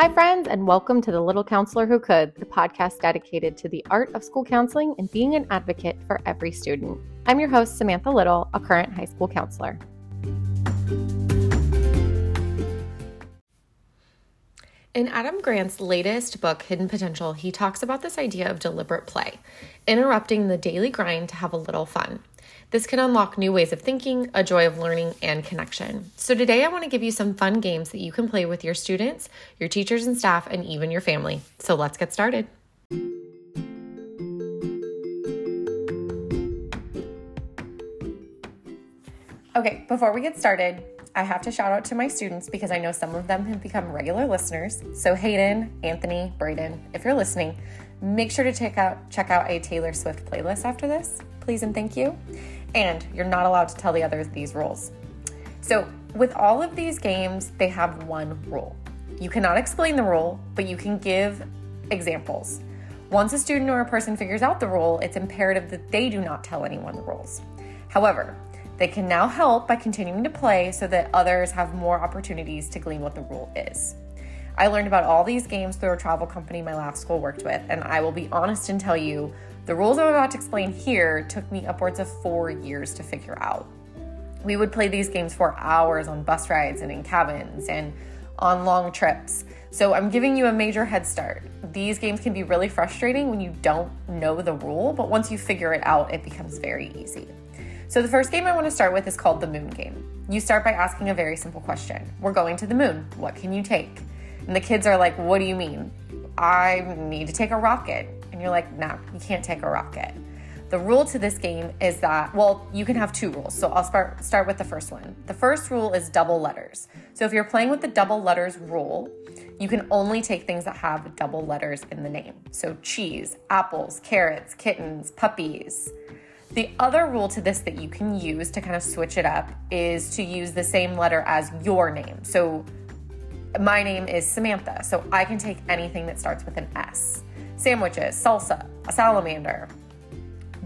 Hi, friends, and welcome to The Little Counselor Who Could, the podcast dedicated to the art of school counseling and being an advocate for every student. I'm your host, Samantha Little, a current high school counselor. In Adam Grant's latest book, Hidden Potential, he talks about this idea of deliberate play, interrupting the daily grind to have a little fun. This can unlock new ways of thinking, a joy of learning, and connection. So, today I want to give you some fun games that you can play with your students, your teachers and staff, and even your family. So, let's get started. Okay, before we get started, I have to shout out to my students because I know some of them have become regular listeners. So, Hayden, Anthony, Braden, if you're listening, make sure to check out check out a Taylor Swift playlist after this, please and thank you and you're not allowed to tell the others these rules. So, with all of these games, they have one rule. You cannot explain the rule, but you can give examples. Once a student or a person figures out the rule, it's imperative that they do not tell anyone the rules. However, they can now help by continuing to play so that others have more opportunities to glean what the rule is. I learned about all these games through a travel company my last school worked with, and I will be honest and tell you the rules I'm about to explain here took me upwards of four years to figure out. We would play these games for hours on bus rides and in cabins and on long trips. So I'm giving you a major head start. These games can be really frustrating when you don't know the rule, but once you figure it out, it becomes very easy. So the first game I want to start with is called the moon game. You start by asking a very simple question. We're going to the moon. What can you take? And the kids are like, What do you mean? I need to take a rocket and you're like, nah, you can't take a rocket. The rule to this game is that, well, you can have two rules. So I'll start, start with the first one. The first rule is double letters. So if you're playing with the double letters rule, you can only take things that have double letters in the name. So cheese, apples, carrots, kittens, puppies. The other rule to this that you can use to kind of switch it up is to use the same letter as your name. So my name is Samantha, so I can take anything that starts with an S sandwiches, salsa, a salamander.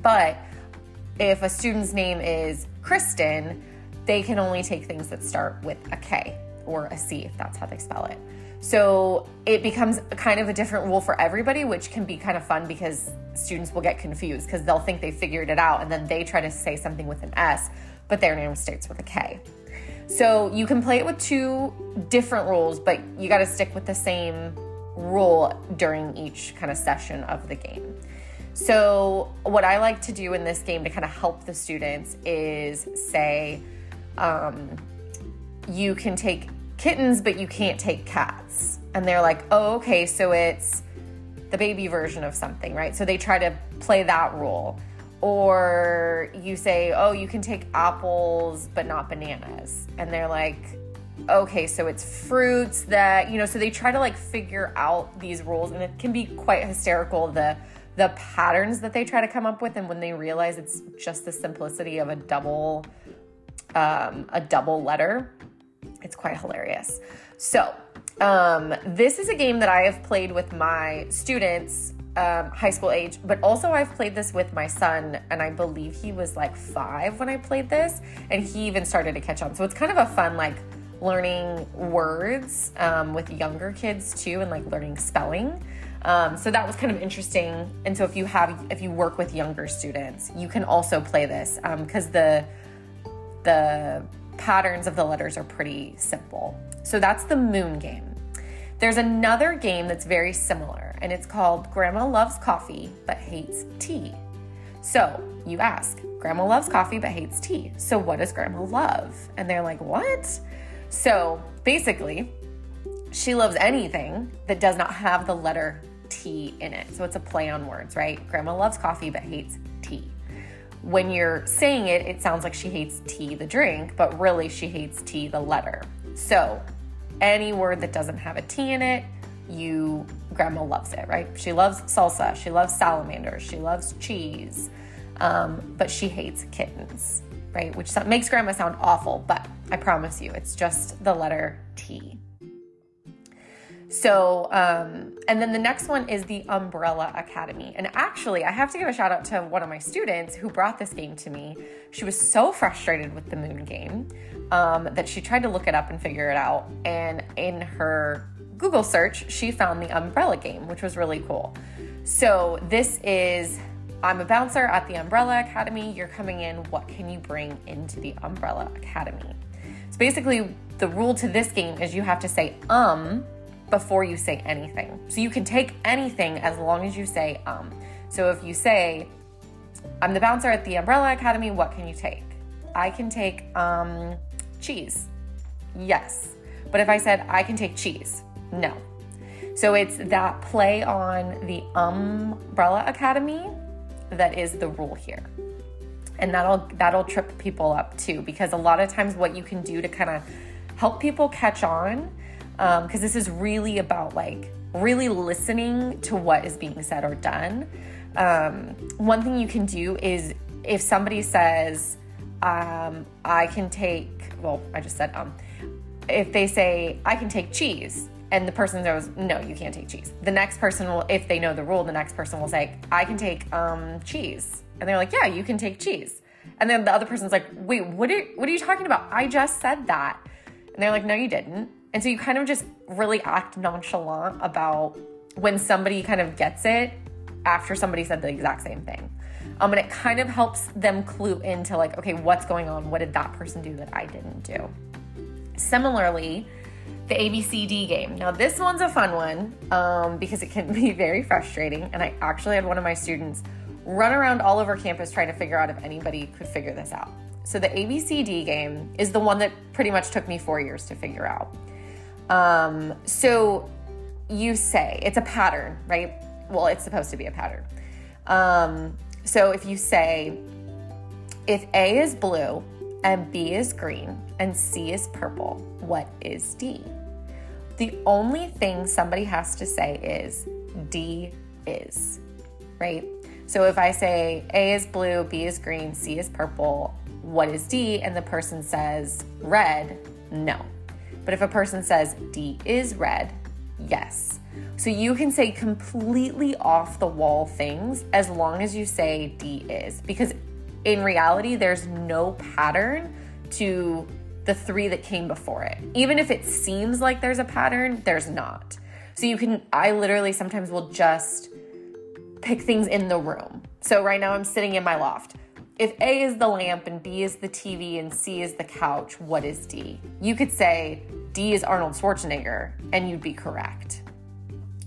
But if a student's name is Kristen, they can only take things that start with a K or a C if that's how they spell it. So it becomes kind of a different rule for everybody, which can be kind of fun because students will get confused because they'll think they figured it out and then they try to say something with an S, but their name starts with a K. So you can play it with two different rules, but you got to stick with the same rule during each kind of session of the game. So, what I like to do in this game to kind of help the students is say, um, you can take kittens, but you can't take cats. And they're like, oh, okay, so it's the baby version of something, right? So they try to play that rule. Or you say, oh, you can take apples, but not bananas. And they're like, okay, so it's fruits that, you know, so they try to like figure out these rules and it can be quite hysterical the the patterns that they try to come up with and when they realize it's just the simplicity of a double um, a double letter, it's quite hilarious. So, um, this is a game that I have played with my students um, high school age, but also I've played this with my son, and I believe he was like five when I played this, and he even started to catch on. So it's kind of a fun, like, learning words um, with younger kids too, and like learning spelling. Um, so that was kind of interesting. And so if you have, if you work with younger students, you can also play this because um, the the patterns of the letters are pretty simple. So that's the moon game. There's another game that's very similar, and it's called Grandma Loves Coffee but Hates Tea. So you ask, Grandma loves coffee but hates tea. So what does Grandma love? And they're like, What? So basically, she loves anything that does not have the letter T in it. So it's a play on words, right? Grandma loves coffee but hates tea. When you're saying it, it sounds like she hates tea, the drink, but really she hates tea, the letter. So any word that doesn't have a T in it, you grandma loves it, right? She loves salsa, she loves salamanders, she loves cheese, um, but she hates kittens right? Which makes grandma sound awful, but I promise you, it's just the letter T. So, um, and then the next one is the Umbrella Academy. And actually, I have to give a shout out to one of my students who brought this game to me. She was so frustrated with the moon game um, that she tried to look it up and figure it out. And in her Google search, she found the umbrella game, which was really cool. So this is I'm a bouncer at the Umbrella Academy. You're coming in. What can you bring into the Umbrella Academy? So basically, the rule to this game is you have to say um before you say anything. So you can take anything as long as you say um. So if you say, I'm the bouncer at the Umbrella Academy, what can you take? I can take um, cheese. Yes. But if I said, I can take cheese, no. So it's that play on the Umbrella Academy that is the rule here. And that'll that'll trip people up too because a lot of times what you can do to kind of help people catch on because um, this is really about like really listening to what is being said or done. Um, one thing you can do is if somebody says, um, I can take, well, I just said, um, if they say, I can take cheese, and the person goes, No, you can't take cheese. The next person will, if they know the rule, the next person will say, I can take um, cheese. And they're like, Yeah, you can take cheese. And then the other person's like, Wait, what are, what are you talking about? I just said that. And they're like, No, you didn't. And so you kind of just really act nonchalant about when somebody kind of gets it after somebody said the exact same thing. Um, and it kind of helps them clue into like, okay, what's going on? What did that person do that I didn't do? Similarly, the ABCD game. Now, this one's a fun one um, because it can be very frustrating. And I actually had one of my students run around all over campus trying to figure out if anybody could figure this out. So, the ABCD game is the one that pretty much took me four years to figure out. Um, so, you say it's a pattern, right? Well, it's supposed to be a pattern. Um, so, if you say, if A is blue, and B is green and C is purple. What is D? The only thing somebody has to say is D is, right? So if I say A is blue, B is green, C is purple, what is D? And the person says red, no. But if a person says D is red, yes. So you can say completely off the wall things as long as you say D is, because in reality, there's no pattern to the three that came before it. Even if it seems like there's a pattern, there's not. So you can, I literally sometimes will just pick things in the room. So right now I'm sitting in my loft. If A is the lamp and B is the TV and C is the couch, what is D? You could say D is Arnold Schwarzenegger and you'd be correct.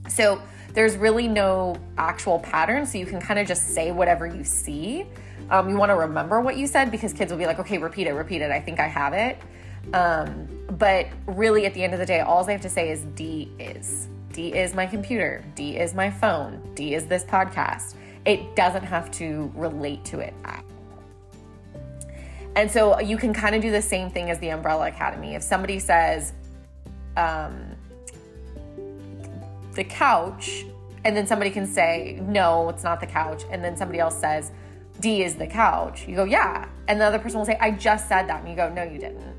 So there's really no actual pattern, so you can kind of just say whatever you see. Um, you want to remember what you said because kids will be like, okay, repeat it, repeat it. I think I have it. Um, but really, at the end of the day, all they have to say is D is. D is my computer. D is my phone. D is this podcast. It doesn't have to relate to it. And so you can kind of do the same thing as the Umbrella Academy. If somebody says, um, the couch, and then somebody can say, no, it's not the couch. And then somebody else says, D is the couch. You go, yeah. And the other person will say, I just said that. And you go, no, you didn't.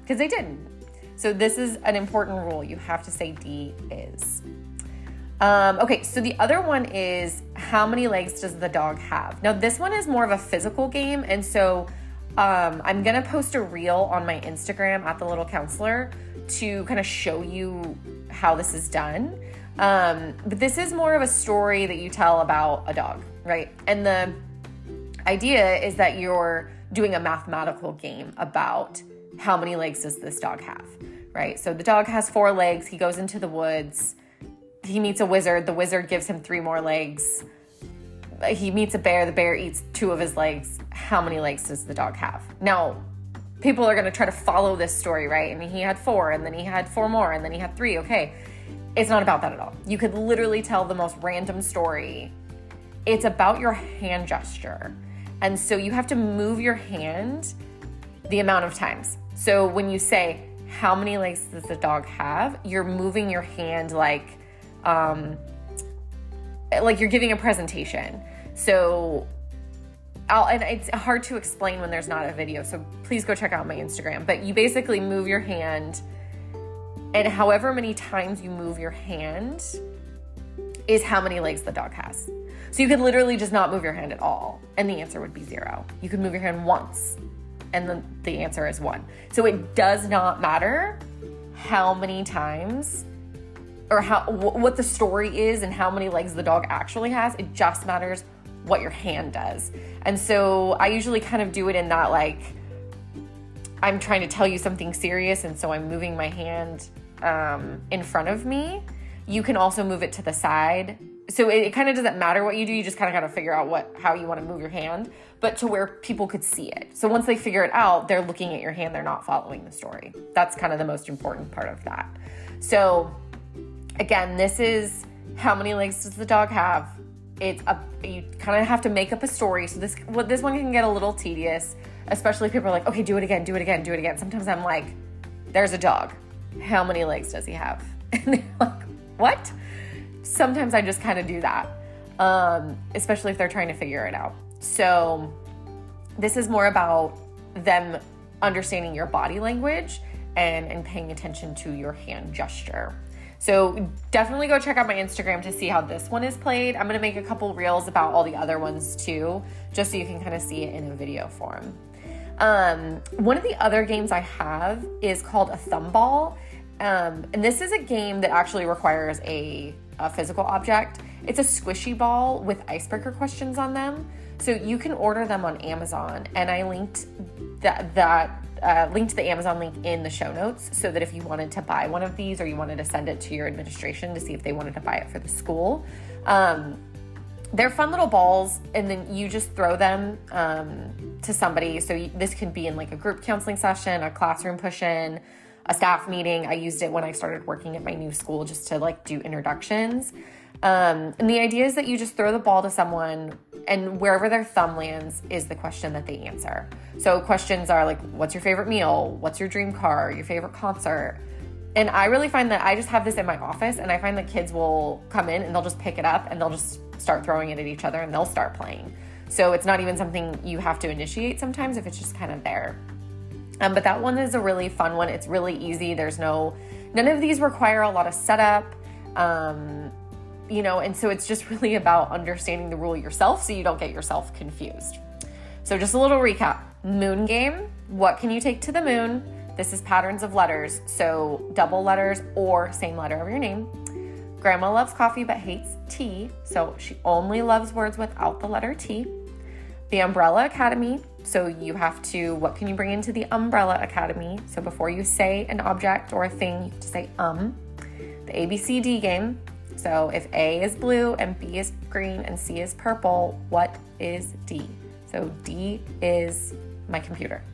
Because they didn't. So this is an important rule. You have to say D is. Um, okay, so the other one is how many legs does the dog have? Now, this one is more of a physical game. And so um, I'm going to post a reel on my Instagram at the little counselor to kind of show you how this is done. Um, but this is more of a story that you tell about a dog, right? And the idea is that you're doing a mathematical game about how many legs does this dog have, right? So the dog has four legs. He goes into the woods. He meets a wizard. The wizard gives him three more legs. He meets a bear. The bear eats two of his legs. How many legs does the dog have? Now, people are going to try to follow this story, right? Mean, he had four, and then he had four more, and then he had three. Okay. It's not about that at all. You could literally tell the most random story. It's about your hand gesture. And so you have to move your hand the amount of times. So when you say, How many legs does the dog have? You're moving your hand like, um, like you're giving a presentation. So I'll, and it's hard to explain when there's not a video. So please go check out my Instagram. But you basically move your hand, and however many times you move your hand is how many legs the dog has. So you could literally just not move your hand at all, and the answer would be zero. You could move your hand once, and then the answer is one. So it does not matter how many times or how what the story is and how many legs the dog actually has. It just matters what your hand does. And so I usually kind of do it in that like I'm trying to tell you something serious, and so I'm moving my hand um, in front of me. You can also move it to the side. So it, it kind of doesn't matter what you do. You just kind of got to figure out what how you want to move your hand, but to where people could see it. So once they figure it out, they're looking at your hand. They're not following the story. That's kind of the most important part of that. So again, this is how many legs does the dog have? It's a you kind of have to make up a story. So this what this one can get a little tedious especially if people are like, okay, do it again, do it again, do it again. Sometimes I'm like, there's a dog. How many legs does he have? And they're like, what? Sometimes I just kind of do that, um, especially if they're trying to figure it out. So this is more about them understanding your body language and, and paying attention to your hand gesture. So definitely go check out my Instagram to see how this one is played. I'm gonna make a couple reels about all the other ones too, just so you can kind of see it in a video form. Um, one of the other games I have is called a Thumball. Um, and this is a game that actually requires a, a physical object. It's a squishy ball with icebreaker questions on them. So you can order them on Amazon. And I linked that, that uh, linked the Amazon link in the show notes so that if you wanted to buy one of these or you wanted to send it to your administration to see if they wanted to buy it for the school, um, they're fun little balls, and then you just throw them um, to somebody. So you, this could be in like a group counseling session, a classroom push in, a staff meeting. I used it when I started working at my new school just to like do introductions. Um, and the idea is that you just throw the ball to someone, and wherever their thumb lands is the question that they answer. So questions are like, "What's your favorite meal? What's your dream car? Your favorite concert?" And I really find that I just have this in my office, and I find that kids will come in and they'll just pick it up and they'll just start throwing it at each other and they'll start playing. So it's not even something you have to initiate sometimes if it's just kind of there. Um, but that one is a really fun one. It's really easy. There's no, none of these require a lot of setup. Um, you know, and so it's just really about understanding the rule yourself so you don't get yourself confused. So, just a little recap moon game. What can you take to the moon? This is patterns of letters. So, double letters or same letter of your name. Grandma loves coffee but hates tea, so she only loves words without the letter T. The Umbrella Academy, so you have to, what can you bring into the Umbrella Academy? So before you say an object or a thing, you have to say um. The ABCD game, so if A is blue and B is green and C is purple, what is D? So D is my computer.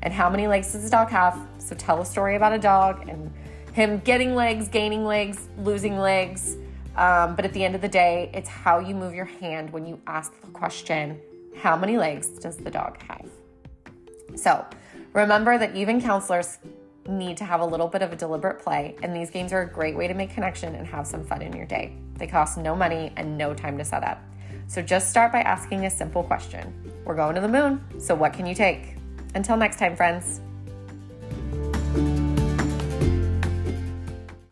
And how many legs does a dog have? So tell a story about a dog and him getting legs, gaining legs, losing legs. Um, but at the end of the day, it's how you move your hand when you ask the question, How many legs does the dog have? So remember that even counselors need to have a little bit of a deliberate play, and these games are a great way to make connection and have some fun in your day. They cost no money and no time to set up. So just start by asking a simple question. We're going to the moon, so what can you take? Until next time, friends.